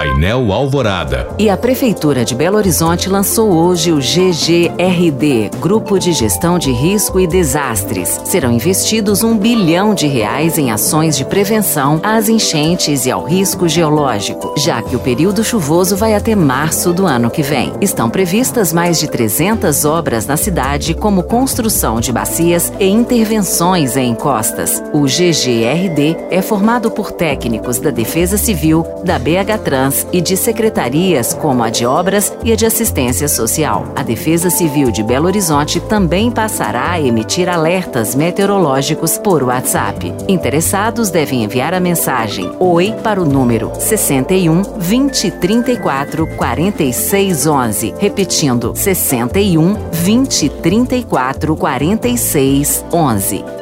Painel Alvorada. E a Prefeitura de Belo Horizonte lançou hoje o GGRD, Grupo de Gestão de Risco e Desastres. Serão investidos um bilhão de reais em ações de prevenção às enchentes e ao risco geológico, já que o período chuvoso vai até março do ano que vem. Estão previstas mais de 300 obras na cidade, como construção de bacias e intervenções em encostas. O GGRD é formado por técnicos da Defesa Civil, da BH Trans e de secretarias como a de Obras e a de Assistência Social. A Defesa Civil de Belo Horizonte também passará a emitir alertas meteorológicos por WhatsApp. Interessados devem enviar a mensagem OI para o número 61 20 34 46 11, repetindo 61 20 34 46 11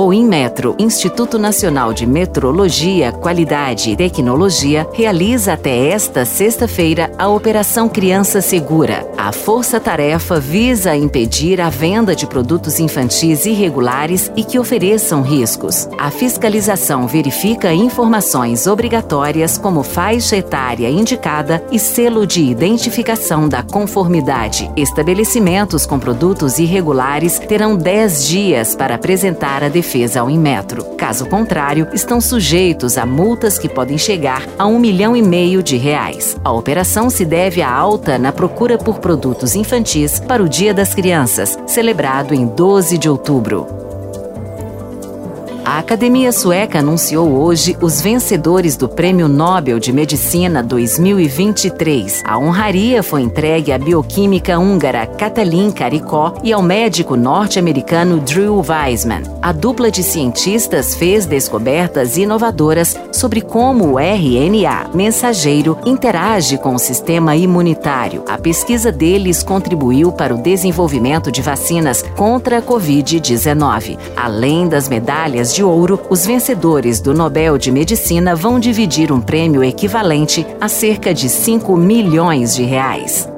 ou Inmetro, Instituto Nacional de Metrologia, Qualidade e Tecnologia, realiza até esta sexta-feira a Operação Criança Segura. A força-tarefa visa impedir a venda de produtos infantis irregulares e que ofereçam riscos. A fiscalização verifica informações obrigatórias como faixa etária indicada e selo de identificação da conformidade. Estabelecimentos com produtos irregulares terão 10 dias para apresentar a defesa ao Inmetro. Caso contrário, estão sujeitos a multas que podem chegar a um milhão e meio de reais. A operação se deve à alta na procura por produtos infantis para o Dia das Crianças, celebrado em 12 de outubro. A Academia Sueca anunciou hoje os vencedores do Prêmio Nobel de Medicina 2023. A honraria foi entregue à bioquímica húngara Katalin Karikó e ao médico norte-americano Drew Weissman. A dupla de cientistas fez descobertas inovadoras sobre como o RNA mensageiro interage com o sistema imunitário. A pesquisa deles contribuiu para o desenvolvimento de vacinas contra a Covid-19. Além das medalhas de de ouro, os vencedores do Nobel de Medicina vão dividir um prêmio equivalente a cerca de 5 milhões de reais.